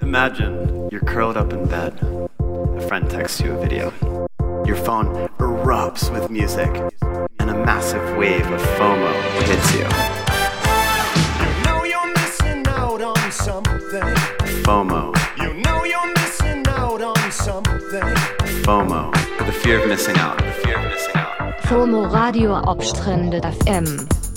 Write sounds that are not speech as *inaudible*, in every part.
Imagine you're curled up in bed. A friend texts you a video. Your phone erupts with music, and a massive wave of FOMO hits you. You know you're missing out on something. FOMO, You know you're missing out on something. FOMO, the fear of missing out. The fear of missing out. FOMO Radio op Stranded FM.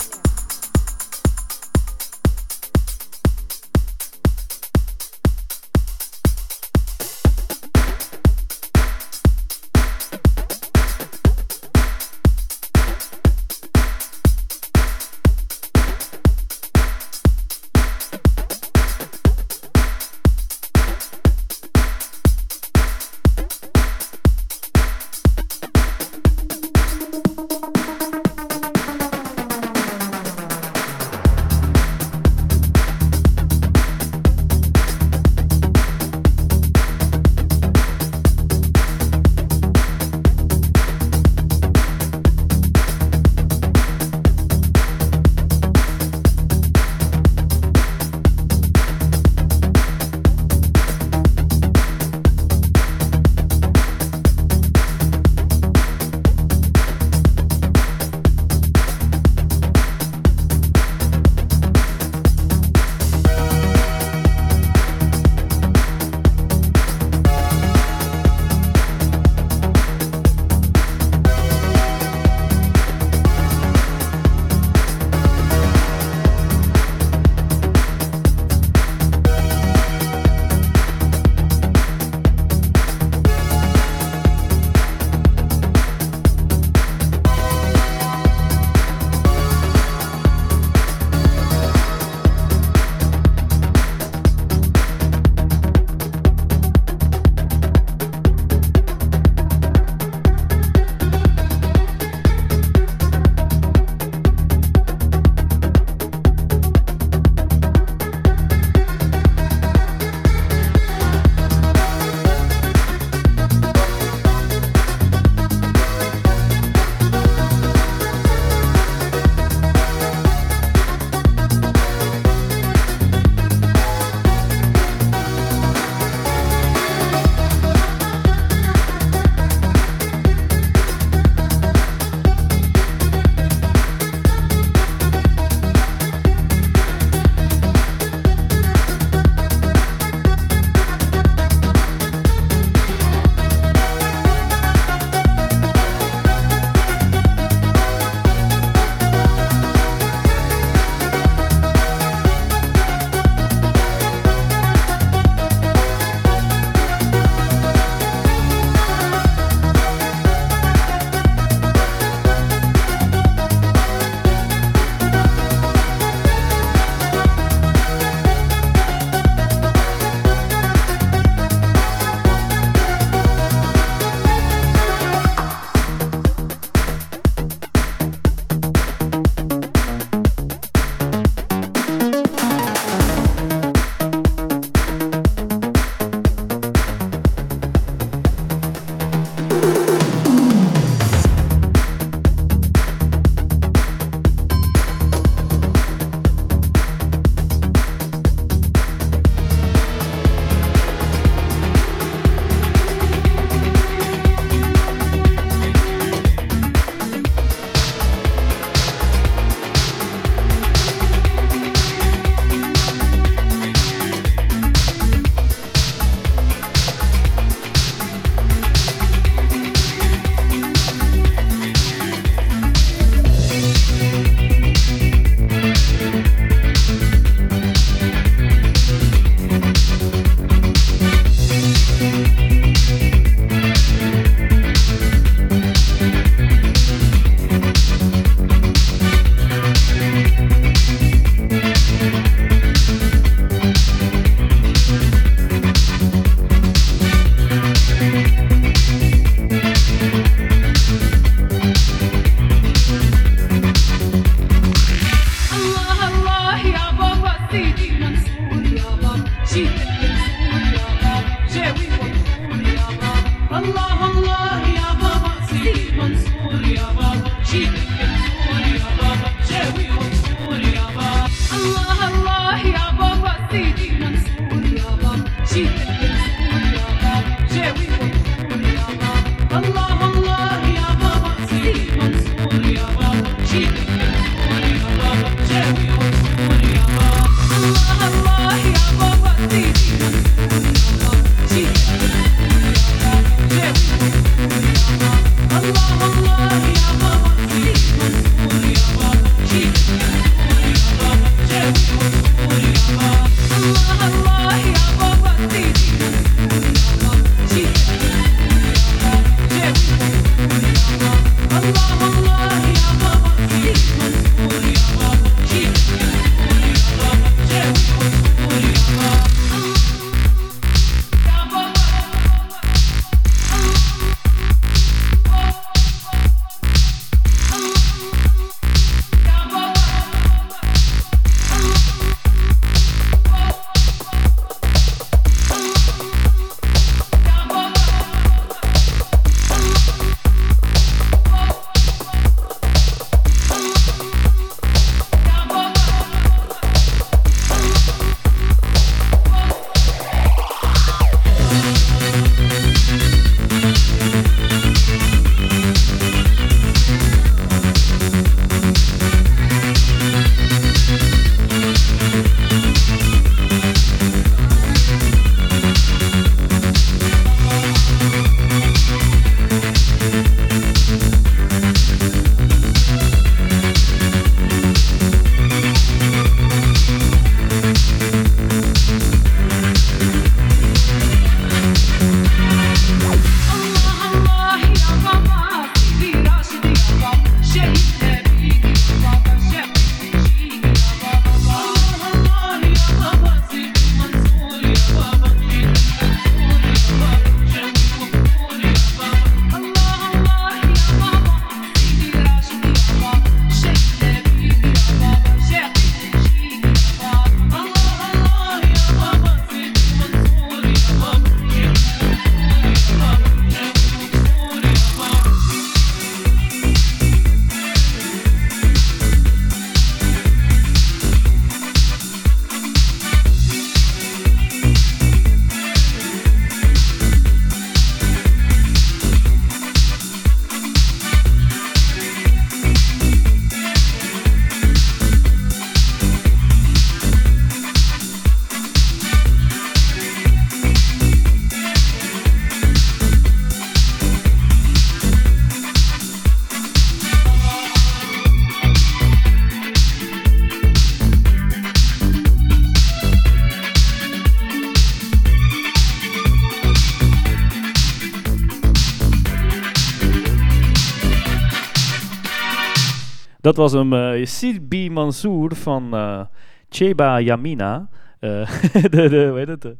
Dat was hem, uh, Sibi Mansour van uh, Cheba Yamina. Uh, *laughs* de, de, hoe heet het? De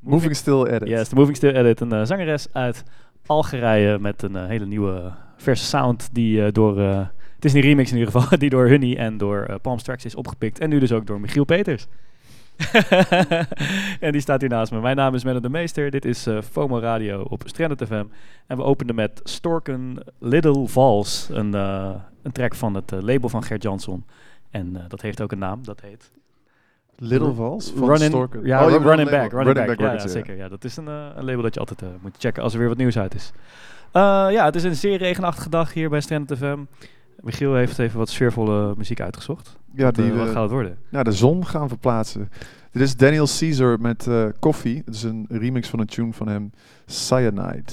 Moving Still Edit. Yes, de Moving Still Edit. Een zangeres uit Algerije met een hele nieuwe verse sound die door... het is een remix in ieder geval, *laughs* die door Honey en door Palm Tracks is opgepikt. En nu dus ook door Michiel Peters. *laughs* en die staat hier naast me. Mijn naam is Menno de Meester. Dit is uh, FOMO Radio op Stranded FM. En we openen met Storken Little Vals. Een, uh, een track van het uh, label van Gert Jansson. En dat heeft ook een naam. Dat heet... Little Vals van Running, Storken? Ja, oh, Running Running Back. Running Back, back ja, Records, ja, ja. zeker. Ja, dat is een, een label dat je altijd moet checken als er weer wat nieuws uit is. ja, het is een zeer regenachtige dag hier bij Stranded FM. Michiel heeft even wat sfeervolle muziek uitgezocht. Ja, wat, die wat we gaat het worden? ja, de zon gaan verplaatsen. Dit is Daniel Caesar met uh, Coffee. Het is een remix van een tune van hem, Cyanide.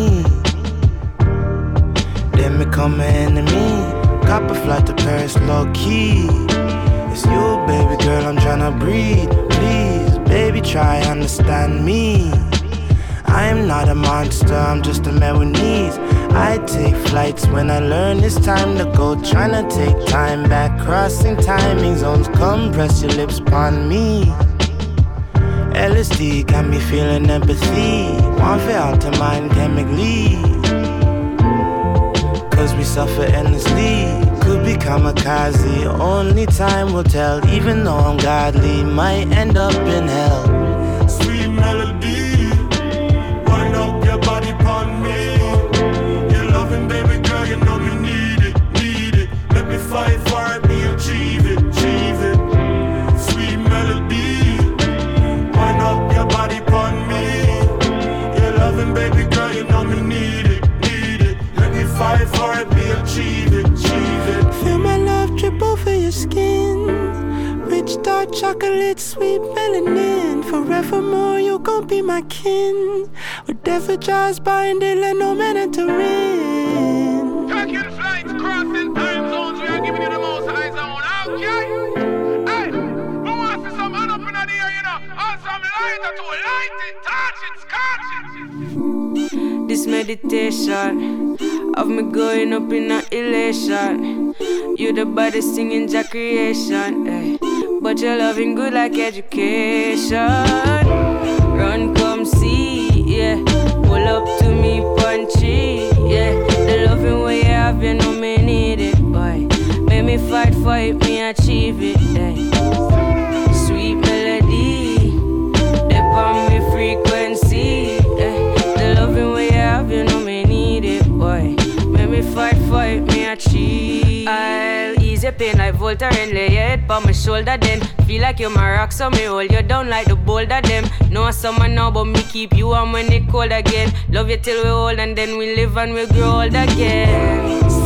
Become an enemy. Cop a flight to Paris, low key. It's you, baby girl, I'm tryna breathe. Please, baby, try understand me. I'm not a monster, I'm just a man with needs. I take flights when I learn it's time to go. Tryna take time back, crossing timing zones. Come press your lips upon me. LSD got me feeling empathy. One out to mind chemically. We suffer endlessly. Could be kamikaze. Only time will tell. Even though I'm godly, might end up in hell. Achieve it, achieve it. Feel my love drip over your skin. Rich dark chocolate, sweet melanin. Forevermore, you gon' be my kin. Whatever drives by and they let no man enter in. Taking flights, crossing time zones, we are giving you the most high zone, okay? Hey, who wants to see some hand up in the air, you know? Or some lighter to light it, touch it, scotch it. This meditation of me going up in a elation. You the body singing Jack creation, eh. but you're loving good like education. Run, come see, yeah. Pull up to me, punchy, yeah. The loving way you have, you know me need it, boy. Make me fight it, me achieve it, eh. Fight it, me achieve. I'll ease your pain like Voltaren, lay your head on my shoulder then. Feel like you're my rock, so me hold you down like the boulder them. Know someone now, but me keep you warm when it cold again. Love you till we old and then we live and we grow old again.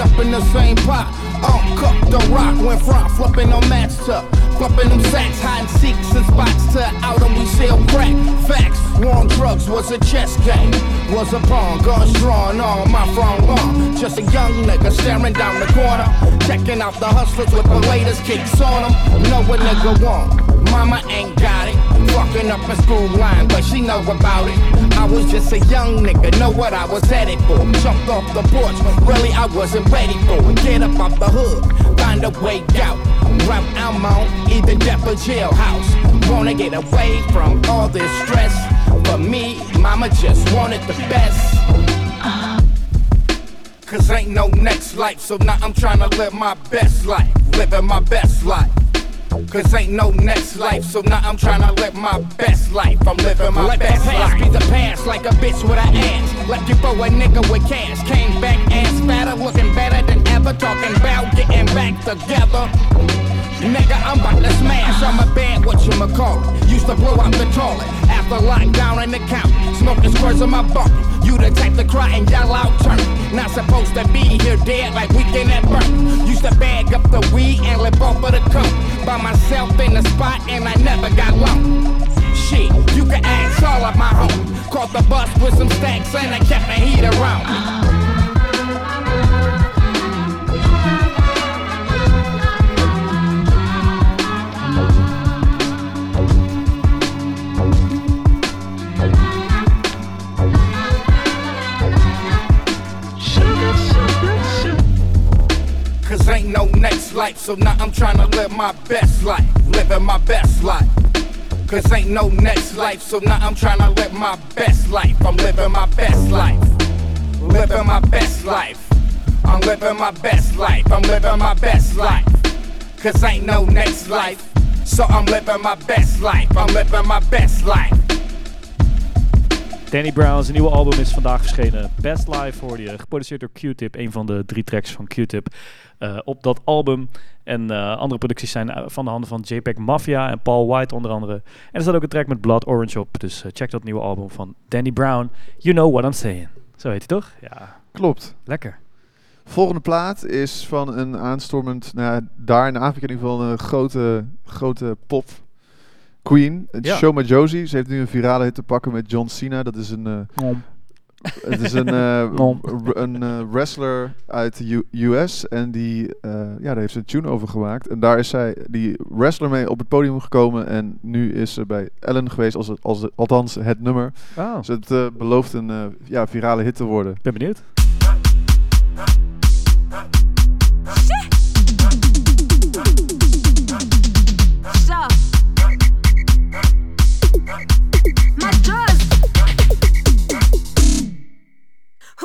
Up in the same pot. Uncooked the rock, went front, flipping on mats to flipping them sacks, seeks and spots to out and we sell crack. Facts, war on drugs was a chess game, was a pawn, guns drawn on my front lawn. Just a young nigga staring down the corner, checking out the hustlers with the latest kicks on them. Know what nigga want. Mama ain't got it. Creeping up a school line, but she know about it. I was just a young nigga, know what I was headed for. Jumped off the porch, really I wasn't ready for it. Get up off the hood, find a way out. Route I'm on, either death or jailhouse. Wanna get away from all this stress. For me, mama just wanted the best. Cause ain't no next life, so now I'm tryna live my best life. Living my best life. Cause ain't no next life, so now I'm tryna live my best life. I'm living my Let the past life. be the past, like a bitch with an ass. Left you for a nigga with cash. Came back ass fatter, looking better than ever. Talking about getting back together. Nigga, I'm about to smash. I'm a bad what you call Used to blow out the toilet after lockdown in the count. Smoking squirts on my bunk. You the type to cry and yell out turn. Not supposed to be here dead like weekend at work. Used to bag up the weed and live off of the coke. By myself in the spot and I never got low. Shit, you can ask all of my home. Caught the bus with some stacks and I kept the heat around. Next life, so now I'm tryna live my best life. Living my best life. Cause ain't no next life, so now I'm tryna live my best life. I'm living my best life. Living my best life. I'm living my best life. I'm living my best life. Cause ain't no next life, so I'm living my best life. I'm living my best life. Danny Brown, zijn nieuwe album is vandaag verschenen. Best Life hoorde je, geproduceerd door Q-Tip, een van de drie tracks van Q-Tip eh, op dat album. En eh, andere producties zijn eh, van de handen van JPEG Mafia en Paul White onder andere. En er staat ook een track met Blood Orange op, dus check dat nieuwe album van Danny Brown. You know what I'm saying. Zo heet hij toch? Ja, Klopt. lekker. Volgende plaat is van een aanstormend, nou ja, daar in Afrika in ieder geval een grote, grote pop queen. Ja. Shoma Josie. Ze heeft nu een virale hit te pakken met John Cena. Dat is een, eh, het is een, eh, *laughs* een eh, wrestler uit de US. En die, eh, ja, daar heeft ze een tune over gemaakt. En daar is zij, die wrestler mee op het podium gekomen. En nu is ze bij Ellen geweest, als, als, althans het nummer. Oh, Dus het eh, belooft een eh, ja, virale hit te worden. ben benieuwd.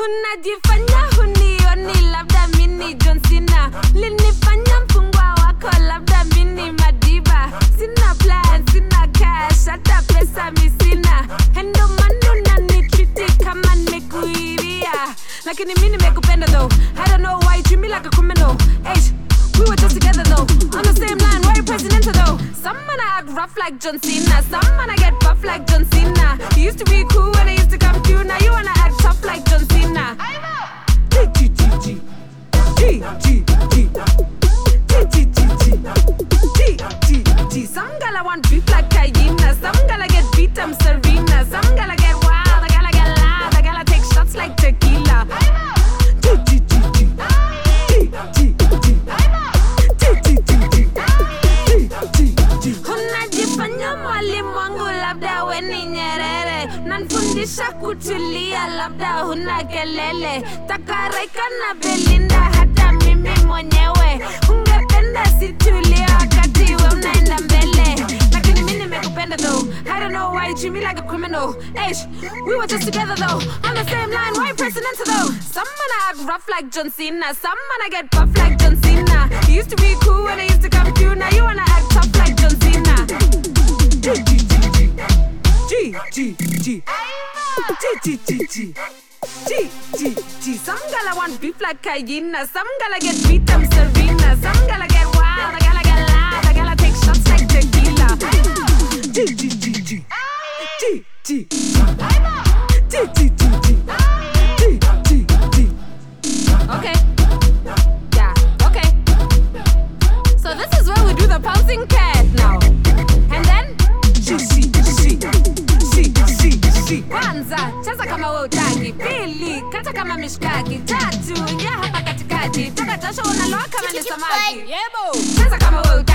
Unajifanya hunioni, labda mini John Cena. Linifanya mfungwa wako, labda mini Madiba. Sina plan, sina cash, hata pesa misina, ndo maana unanitriti kama nimekuibia. Lakini mi nimekupenda though. I don't know why you treat me like a criminal. Hey, we were just together though. On the same line, why you pressing into though? Some man I act rough like John Cena. Some man I get buff like John Cena. You used to be cool when I used to come to. Now you wanna act tough like John Cena. G G G G G G G G G G G G G Some gala want beef like hyena. Some gala get beat, I'm Serena. Some gala get nanfundisha kutulia labda huna kelele. Takareka na belinda hata mimi mwenyewe. Ungependa situlia wakati we unaenda mbele. Lakini mi nimekupenda though. I don't know why you treat me like a criminal. Ish, we were just together though. On the same line why pressing into though? Some man I act rough like John Cena. Some man I get buff like John Cena. You used to be cool when I used to come to now you wanna act tough like John Cena G G G. G G G G. G G G. G G G Some gala want beef like hyena Some gala get beat, I'm Serena Some gala get wild, I gala get loud. I gala take shots like tequila G G G G. G G. G G G G. G G Okay. Yeah, okay. So this is where we do the pouncing cat now she Kwanza, cheza kama we utaki Pili, kata kama mishkaki. Tatu, ingia hapa katikati. Toka jasho unaloa kama ni samaki. Yebo Cheza kama we utaki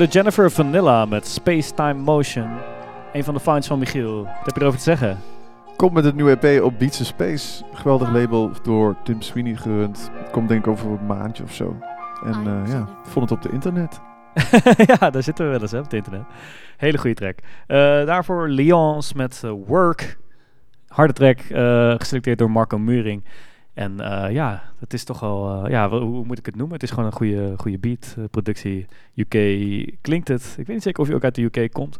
hoorde Jennifer Vanilla met Space Time Motion. Een van de finds van Michiel. Wat heb je erover te zeggen? Komt met het nieuwe EP op Beats Space. Geweldig label door Tim Sweeney gerund. Komt denk ik over een maandje of zo. En eh, ja, ik vond het op de internet. *laughs* ja, daar zitten we wel eens hè, op het internet. Hele goede track. Eh, daarvoor Lyons met eh, Work. Harde track, eh, geselecteerd door Marco Muring. En eh, ja, het is toch wel... eh, ja, hoe moet ik het noemen? Het is gewoon een goede, goede beat, eh, productie. UK klinkt het. Ik weet niet zeker of hij ook uit de UK komt.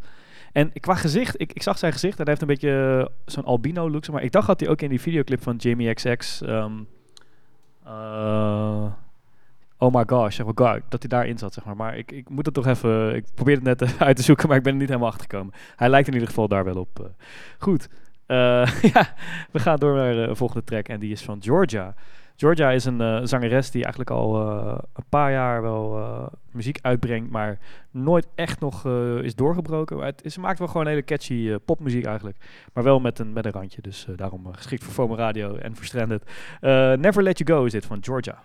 En qua gezicht, ik, ik zag zijn gezicht en hij heeft een beetje zo'n albino look. Maar ik dacht dat hij ook in die videoclip van Jamie XX... ehm, eh, oh my gosh, zeg maar, God, dat hij daarin zat, zeg maar. Maar ik, ik moet het toch even... Ik probeer het net *laughs* uit te zoeken, maar ik ben er niet helemaal achter gekomen. Hij lijkt in ieder geval daar wel op. Goed. Eh, *laughs* ja, we gaan door naar de volgende track en die is van Georgia. Georgia is een uh, zangeres die eigenlijk al eh, een paar jaar wel muziek uitbrengt, maar nooit echt nog is doorgebroken. Maar het, ze maakt wel gewoon hele catchy popmuziek eigenlijk, maar wel met een, met een randje. Dus daarom geschikt voor FOMO Radio en voor Stranded. Never Let You Go is dit van Georgia.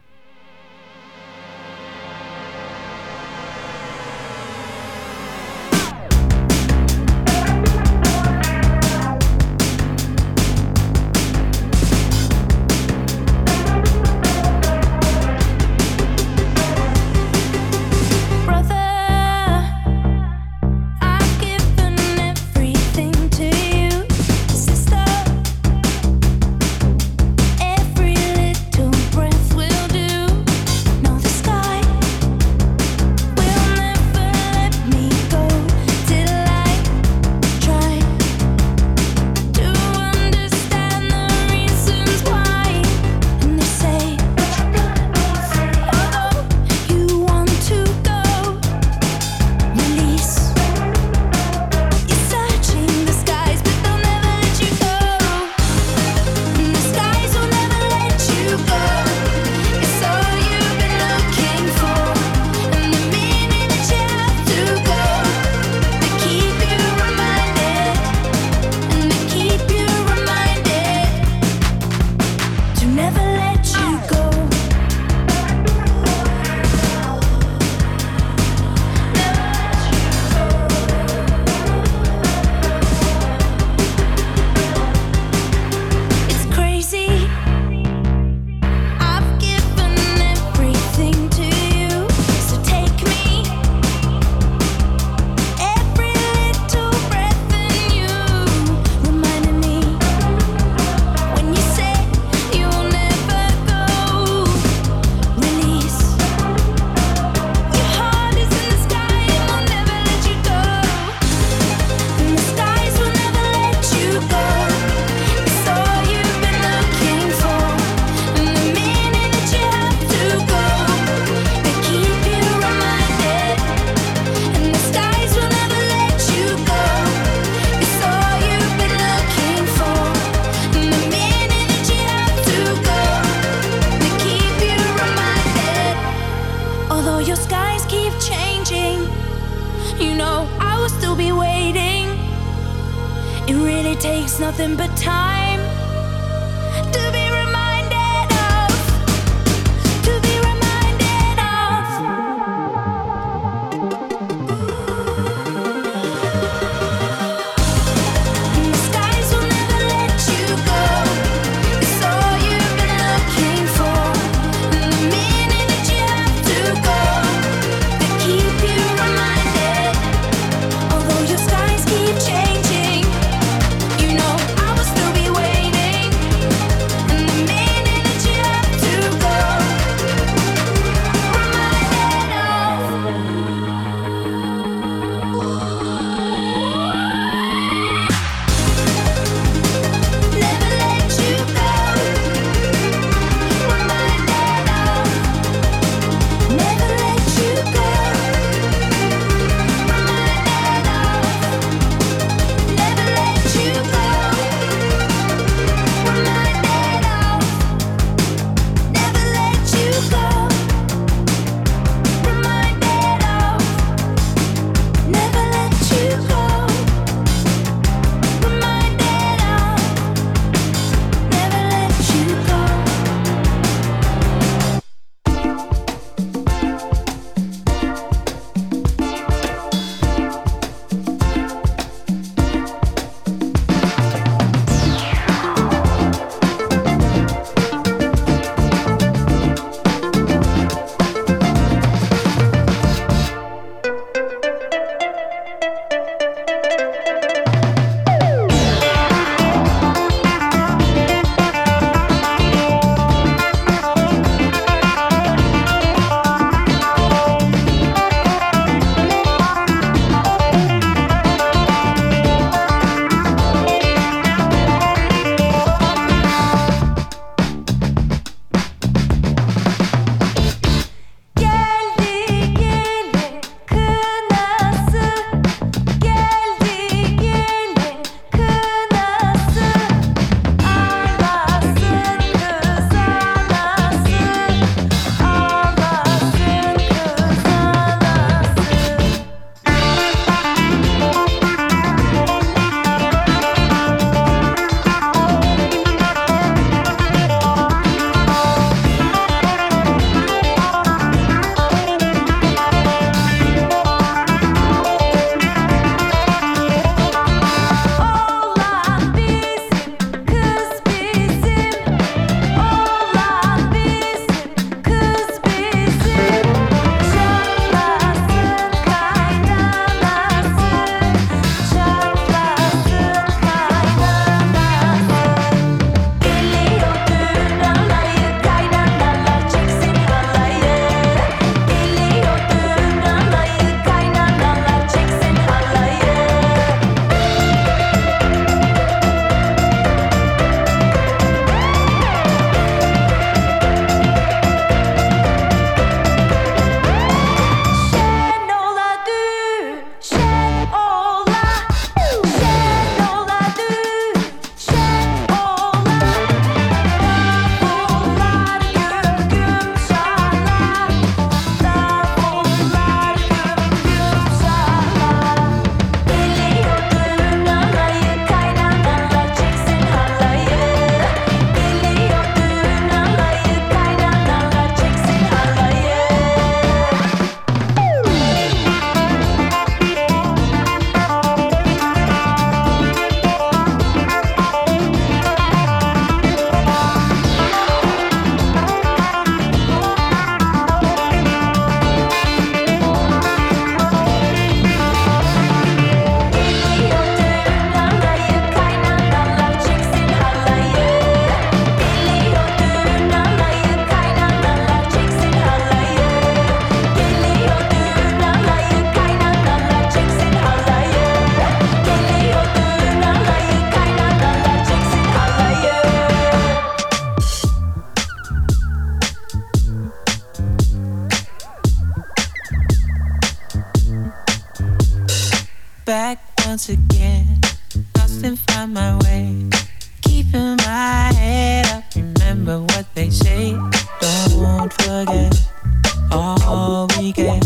all we get,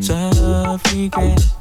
just regret.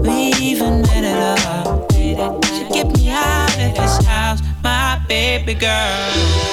We even made it up. Get me out of this house, my baby girl.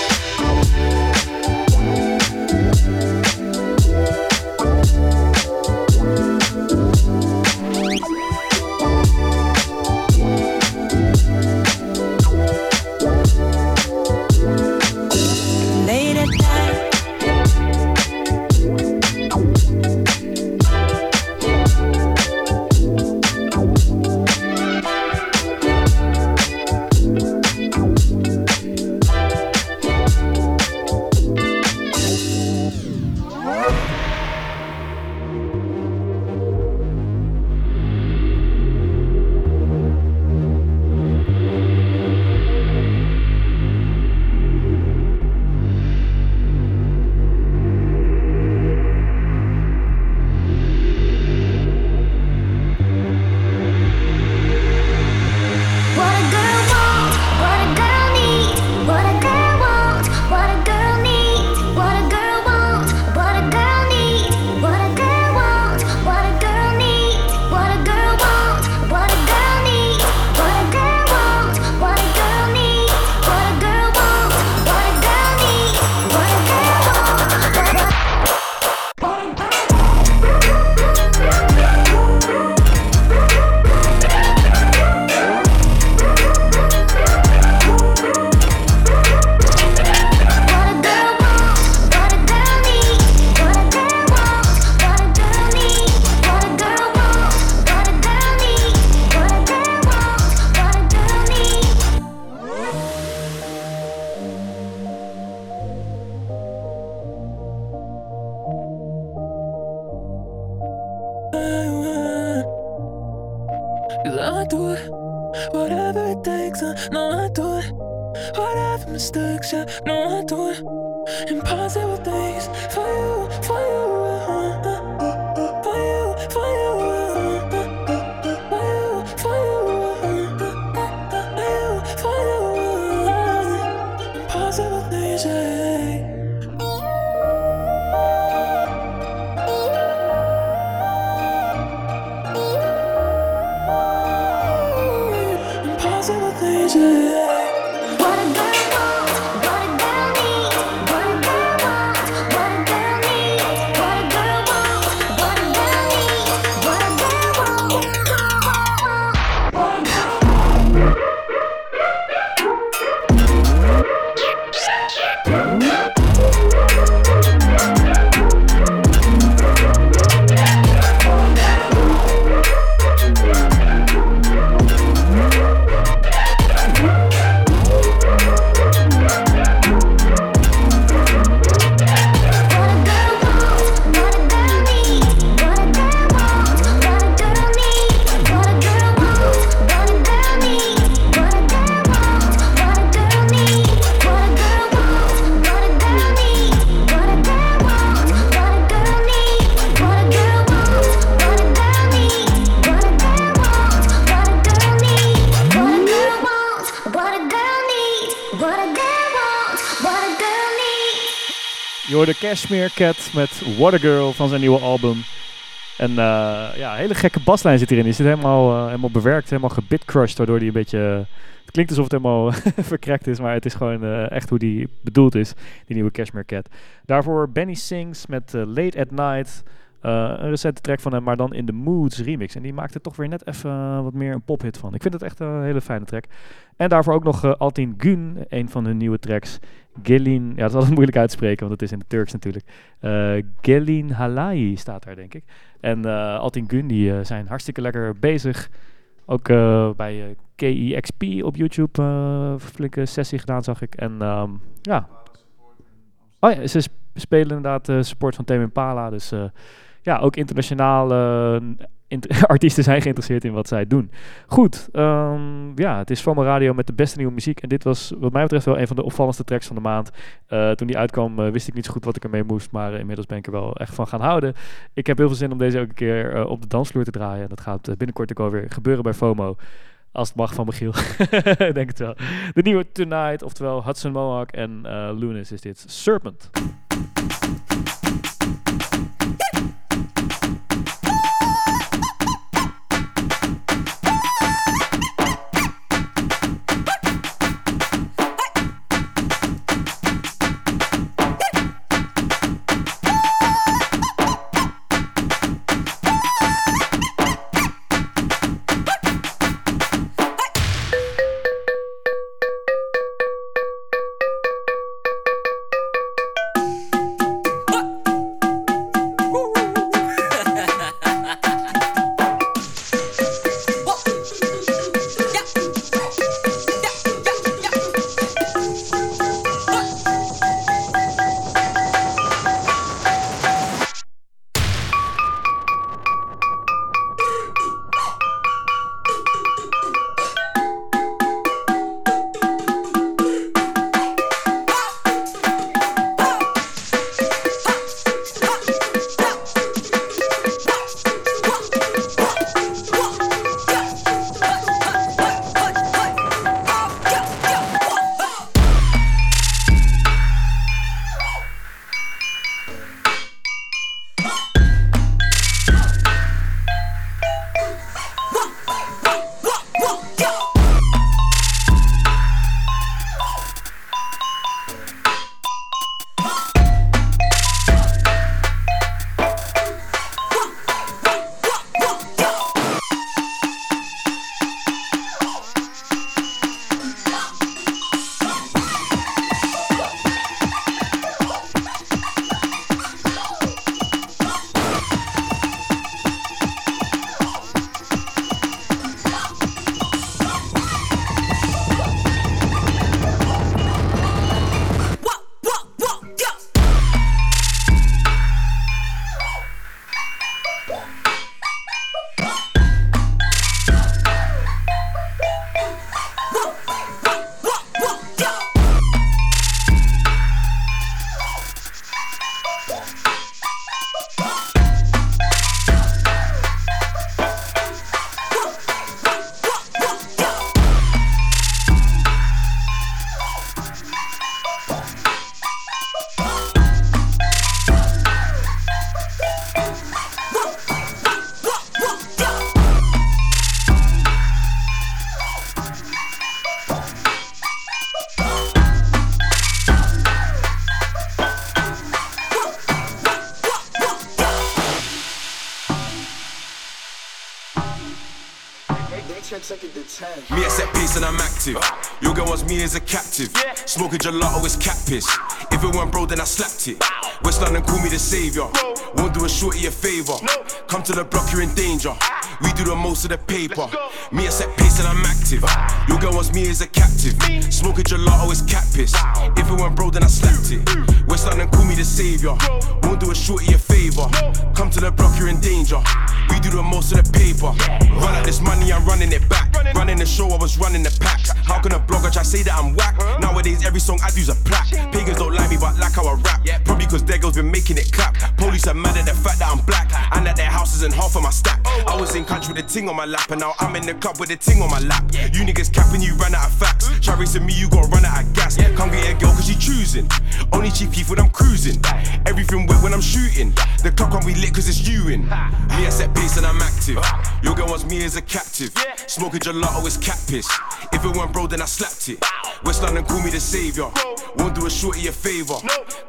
I do it. Whatever it takes, I know I do it. Whatever mistakes, I know I do it. Impossible things for you, for you. Cashmere Cat met What a Girl van zijn nieuwe album. En eh, ja, hele gekke baslijn zit hierin. Die zit helemaal, eh, helemaal bewerkt, helemaal gebitcrushed, waardoor die een beetje... het klinkt alsof het helemaal *laughs* verkrekt is, maar het is gewoon eh, echt hoe die bedoeld is, die nieuwe Cashmere Cat. Daarvoor Benny Sings met eh, Late at Night. Eh, een recente track van hem, maar dan in de Moods remix. En die maakt toch weer net even eh, wat meer een pophit van. Ik vind het echt een hele fijne track. En daarvoor ook nog eh, Altin Gun, een van hun nieuwe tracks. Gelin, ja, dat is *laughs* altijd moeilijk uit te spreken, want het is in het Turks natuurlijk. Gelin Halai staat daar, denk ik. En Altin Gun, die zijn hartstikke lekker bezig. Ook bij eh, KEXP op YouTube een flinke sessie gedaan, zag ik. En ehm, ja. Oh ja, ze sp- spelen inderdaad support van Tame Impala. Dus ja, ook internationaal eh, *laughs* artiesten zijn geïnteresseerd in wat zij doen. Goed, ehm, ja, het is FOMO Radio met de beste nieuwe muziek. En dit was wat mij betreft wel een van de opvallendste tracks van de maand. Eh, toen die uitkwam eh, wist ik niet zo goed wat ik ermee moest. Maar inmiddels ben ik er wel echt van gaan houden. Ik heb heel veel zin om deze ook een keer op de dansvloer te draaien. En dat gaat binnenkort ook alweer gebeuren bij FOMO. Als het mag van Michiel. *laughs* Denk het wel. De nieuwe Tonight, oftewel Hudson Mohawk en Lunis is dit. Serpent. And I'm active. Girl wants me as a captive. Smoking gelato is cat piss. If it weren't bro, then I slapped it. West London call me the savior. Won't do a shorty a favor. Come to the block, you're in danger. We do the most of the paper. Me a set pace and I'm active. Your girl wants me as a captive. Smoking gelato is cat piss. If it weren't bro, then I slapped it. West London call me the savior. Won't do a shorty a favor. Come to the block, you're in danger. We do the most of the paper. Run out this money, I'm running it back. Running the show, I was running the packs. How can a blogger try say that I'm whack? Nowadays, every song I do's a plaque. Pagans don't like me, but like how I rap. Yeah. Probably cause their girls been making it clap. Police are mad at the fact that I'm black. And that their house isn't half of my stack. I was in country with a ting on my lap, and now I'm in the club with a ting on my lap. You niggas capping, you ran out of facts. Try racing me, you gotta run out of gas. Can't get a girl cause she choosing. Only cheap people, I'm cruising. Everything wet when I'm shooting. The clock won't be lit cause it's you in. Me, I set pace and I'm active. Your girl wants me as a captive. Smoking gelato is cat piss. If it weren't bro, then I slapped it. West London call me the savior. Won't do a shorty a favor.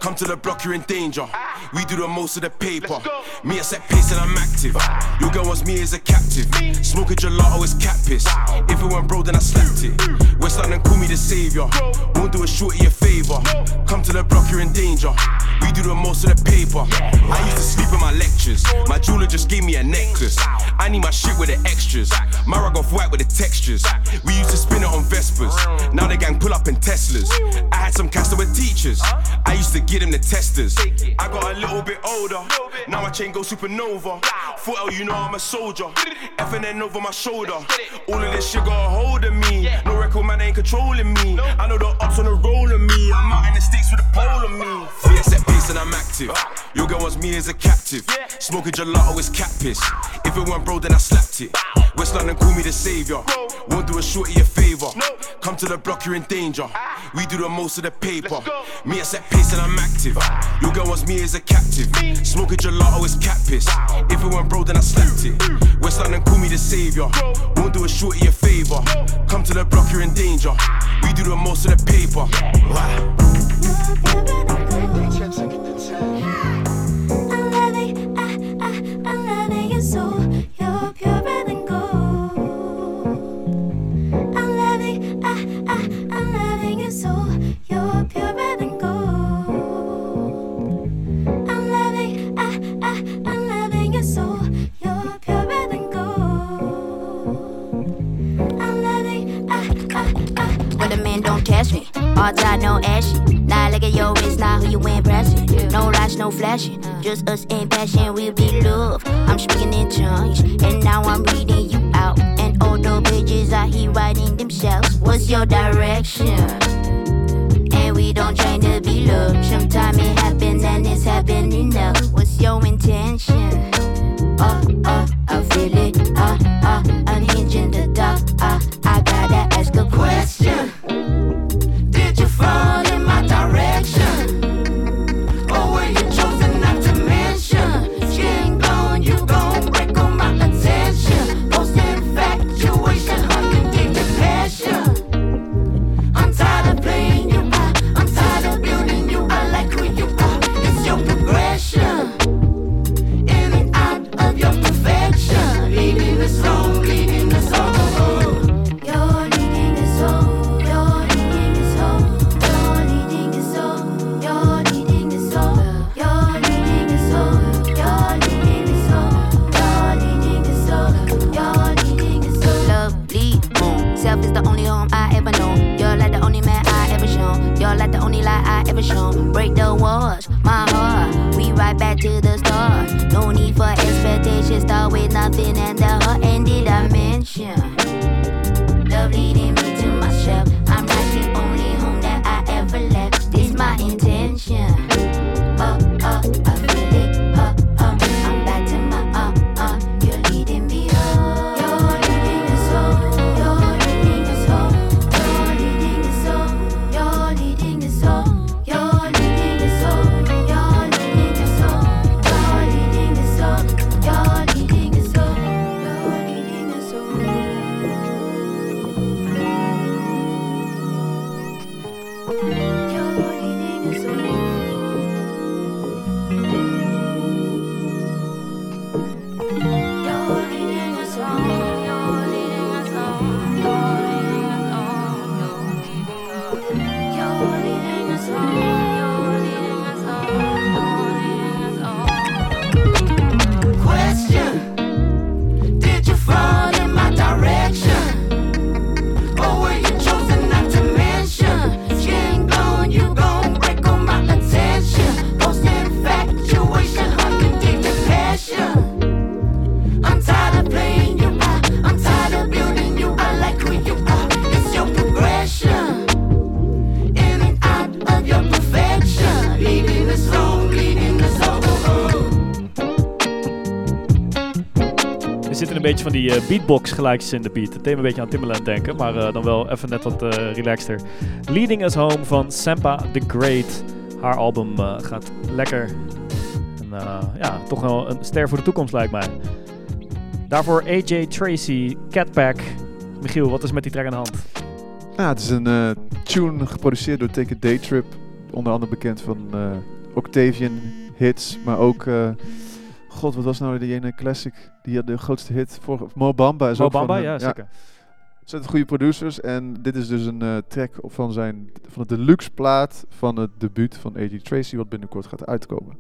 Come to the block, you're in danger. We do the most of the paper. Me, I set pace and I'm active. Your girl wants me as a captive. Smoke Smoking gelato is cat piss. If it weren't bro, then I slapped it. West London call me the savior. Won't do a shorty a favor. Come to the block, you're in danger. We do the most of the paper. I used to sleep in my lectures. My jeweler just gave me a necklace. I need my shit with the extras. My rug off white with the textures. We used to spin it on Vespers. Now the gang pull up in Teslas. I had some cats were teachers. I used to get them the testers. I got a little bit older. Now my chain goes supernova. Foot you know I'm a soldier. FNN over my shoulder. All of this shit got a hold of me. No record man ain't controlling me. I know the ops on the roll of me. I'm out in the sticks with a pole of me. Yeah, set pace and I'm active. Your girl wants me as a captive. Smoking gelato is cat piss. If it weren't bro, then I slapped it. West London call me the savior. Won't do a shorty a favor. Come to the block, you're in danger. We do the most of the paper. Me, I set pace and I'm active. Your girl wants me as a captive. Smoking gelato is cat piss. If it weren't bro, then I slapped it. West London call me the savior. Won't do a shorty a favor. Come to the block, you're in danger. We do the most of the paper. Wow. All time, no ashy. Now look at your wrist, now who you impressing? No lights, no flashing. Just us in passion, we be love. I'm speaking in tongues, and now I'm reading you out. And all the pages are here writing themselves. What's your direction? And we don't try to be loved. Sometimes it happens and it's happening now. What's your intention? Oh, oh, I feel it. The only home I ever known. You're like the only man I ever shown. You're like the only light I ever shown. Break the walls, my heart. We right back to the start. No need for expectations. Start with nothing and the heart ended dimension. Love leading eh, beatbox gelijkjes in de beat. Het deed een beetje aan Timbaland denken, maar eh, dan wel even net wat eh, relaxter. Leading Us Home van Sampa the Great. Haar album gaat lekker. En, ja, toch wel een ster voor de toekomst lijkt mij. Daarvoor AJ Tracy, Catpack. Michiel, wat is met die track aan de hand? Ja, het is een tune geproduceerd door Take a Day Trip. Onder andere bekend van Octavian hits, maar ook... God, wat was nou de ene classic? Die had de grootste hit voor Mo Bamba. Is Mo ook van Bamba, hem. ja, zeker. Goede producers. En dit is dus een eh, track van, zijn, van de deluxe plaat van het debuut van A.G. Tracy, wat binnenkort gaat uitkomen.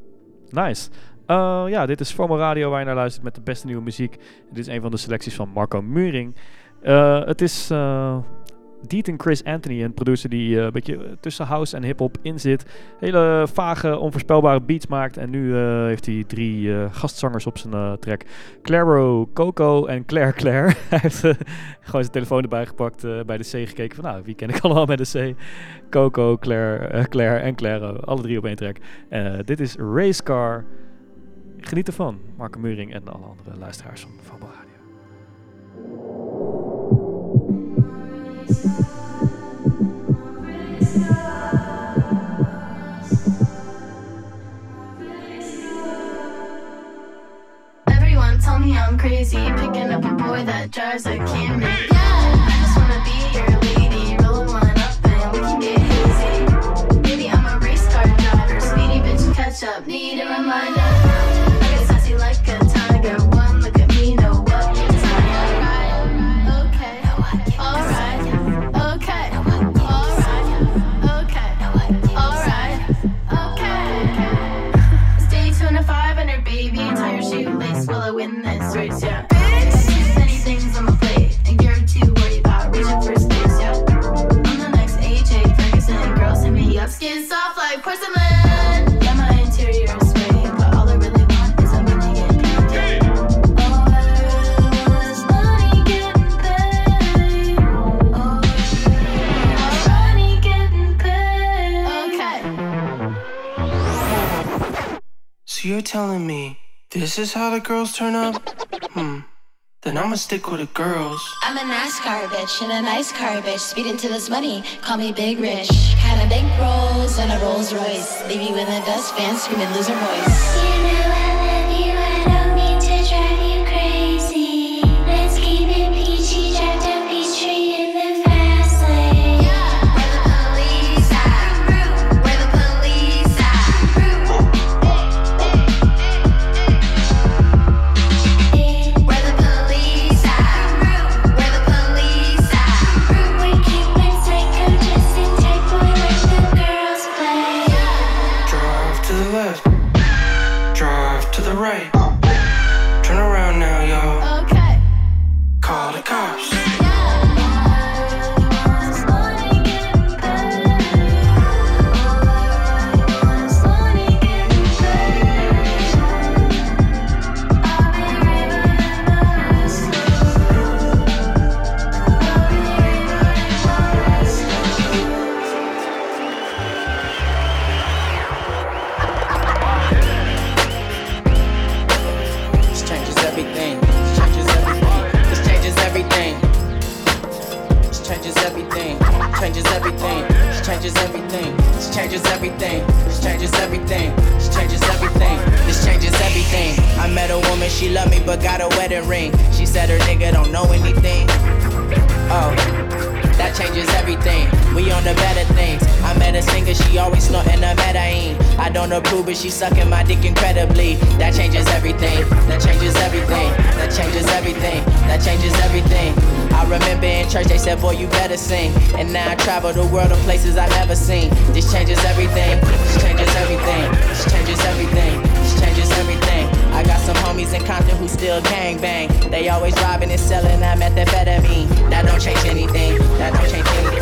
Nice. Eh, ja, dit is FOMO Radio waar je naar luistert met de beste nieuwe muziek. Dit is een van de selecties van Marco Muring. Eh, het is uh, Deet en Chris Anthony, een producer die eh, een beetje tussen house en hip-hop in zit. Hele vage, onvoorspelbare beats maakt. En nu eh, heeft hij drie eh, gastzangers op zijn track: Claro, Coco en Claire Claire. *laughs* hij heeft gewoon zijn telefoon erbij gepakt, bij de C gekeken van, nou, wie ken ik *laughs* allemaal met de C? Coco, Claire, Claire en Claro. Alle drie op één track. Dit is Racecar. Geniet ervan, Marco Muring en alle andere luisteraars van Tell me I'm crazy, picking up a boy that drives a Camry. I just wanna be your lady, roll one up and we can get hazy. Baby, I'm a race car driver, speedy bitch, catch up, need a reminder. I get sassy like a tiger, race, yeah. Bitch, many things on my plate, and you're too worried about reaching for space, yeah. I'm the next AJ Ferguson, girls hit me up, skin soft like porcelain. Yeah, my interior is fake, but all I really want is a money getting paid. All I want is money getting paid. Oh, money getting paid. Okay. So you're telling me this is how the girls turn up? Hmm. Then I'ma stick with the girls. I'm a NASCAR bitch and a nice car bitch. Speeding to this money, call me Big Rich. Kinda big rolls and a Rolls Royce. Leave you in the dust, dustpan screaming loser voice. You everything. We on the better things. I met a singer, she always snorting a Medellin. I don't approve, but she sucking my dick incredibly. That changes everything. That changes everything. That changes everything. That changes everything. I remember in church they said, boy, you better sing. And now I travel the world in places I've never seen. This changes everything. This changes everything. This changes everything. This changes everything. I got some homies in Compton who still gang bang. They always robbing and selling that methamphetamine. That don't change anything. That don't change anything.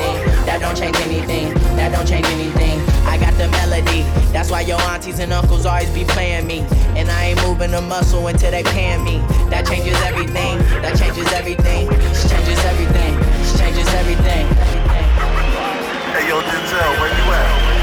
That don't change anything. That don't change anything. I got the melody. That's why your aunties and uncles always be playing me. And I ain't moving a muscle until they paying me. That changes everything. That changes everything. This changes everything. This changes everything. Hey yo, Denzel, where you at?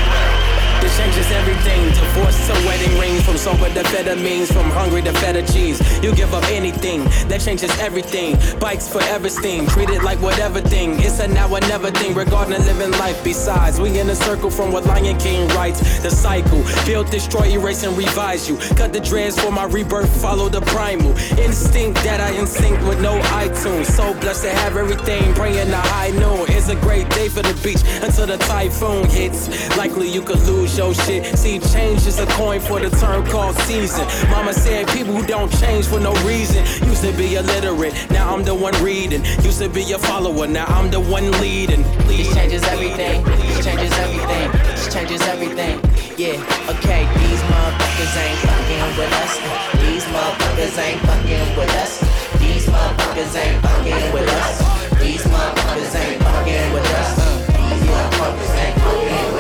Changes everything. Divorce to wedding rings from so over the means, from hungry to feta cheese. You give up anything that changes everything. Bikes forever steam, treat it like whatever thing. It's a now or never thing regarding living life. Besides, we in a circle from what Lion King writes. The cycle, build, destroy, erase, and revise you. Cut the dreads for my rebirth, follow the primal instinct that I instinct with no iTunes. So blessed to have everything, praying the high noon. It's a great day for the beach until the typhoon hits. Likely you could lose your shit. See, change is a coin for the term called season. Mama said people who don't change for no reason. Used to be illiterate, now I'm the one reading. Used to be a follower, now I'm the one leading. This changes everything. This changes everything. This changes everything. Yeah, okay, these motherfuckers ain't fucking with us. These motherfuckers ain't fucking with us. These motherfuckers ain't fucking with us. These motherfuckers ain't fucking with us. These motherfuckers ain't fucking with us.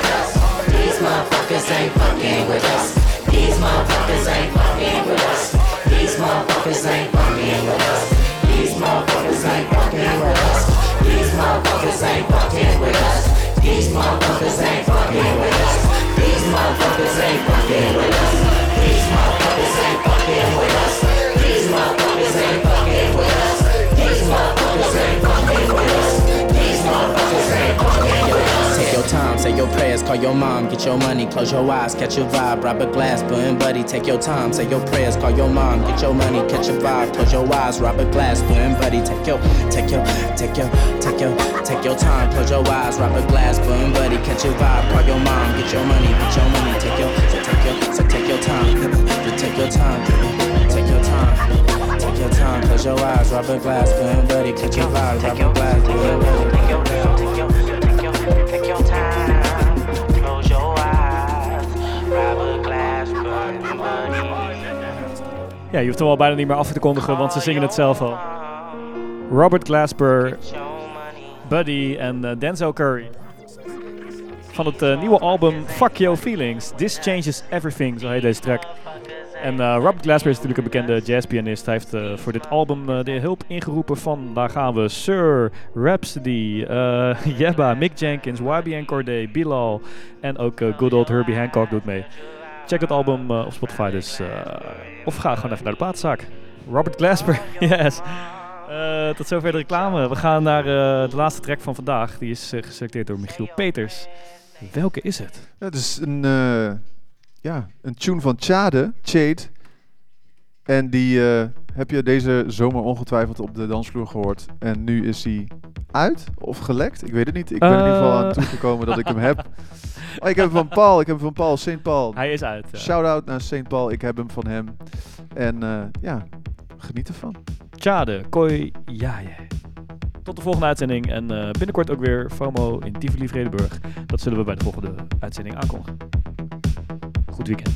These motherfuckers ain't fucking with us. These motherfuckers ain't fucking with us. These motherfuckers ain't fucking with us. These motherfuckers ain't fucking with call your mom, get your money, close your eyes, catch your vibe, Robert Glasper and Buddy. Take your time, say your prayers, call your mom, get your money, catch your vibe, close your eyes, Robert Glasper and Buddy. Take your, take your, take your, take your, take your time, close your eyes, Robert Glasper and Buddy. Catch your vibe, call your mom, get your money, get your money, take your, so take your, so take your time, take your time, take your time, take your time, close your eyes, Robert Glasper and Buddy. Catch your vibe, Robert Glasper and Buddy. Take your, take your, take your, take your time, Ja, je hoeft hem al bijna niet meer af te kondigen, want ze zingen het zelf al. Robert Glasper, Buddy en eh, Denzel Curry. Van het eh, nieuwe album Fuck Your Feelings. This Changes Everything, zo heet deze track. En eh, Robert Glasper is natuurlijk een bekende jazzpianist. Hij heeft voor dit album de hulp ingeroepen van, daar gaan we, Sir, Rhapsody, *laughs* Jebba, Mick Jenkins, YBN Corday, Bilal en ook good old Herbie Hancock doet mee. Check het album eh, op Spotify dus. eh, of ga gewoon even naar de plaatszaak. Robert Glasper, *laughs* yes. Eh, tot zover de reclame. We gaan naar de laatste track van vandaag. Die is geselecteerd door Michiel Peters. Welke is het? Ja, het is een, ja, een tune van Chade, Chade. En die eh, heb je deze zomer ongetwijfeld op de dansvloer gehoord. En nu is hij uit of gelekt. Ik weet het niet. Ik ben in ieder geval aan Eh. toegekomen dat ik hem heb. *laughs* Oh, ik heb hem van Paul. Ik heb hem van Paul. St. Paul. Hij is uit. ja. Shout-out naar St. Paul. Ik heb hem van hem. En eh, ja, geniet ervan. Tjade, Koi, Jaje. Tot de volgende uitzending. En binnenkort ook weer FOMO in Tivoli Vredenburg. Dat zullen we bij de volgende uitzending aankondigen. Goed weekend.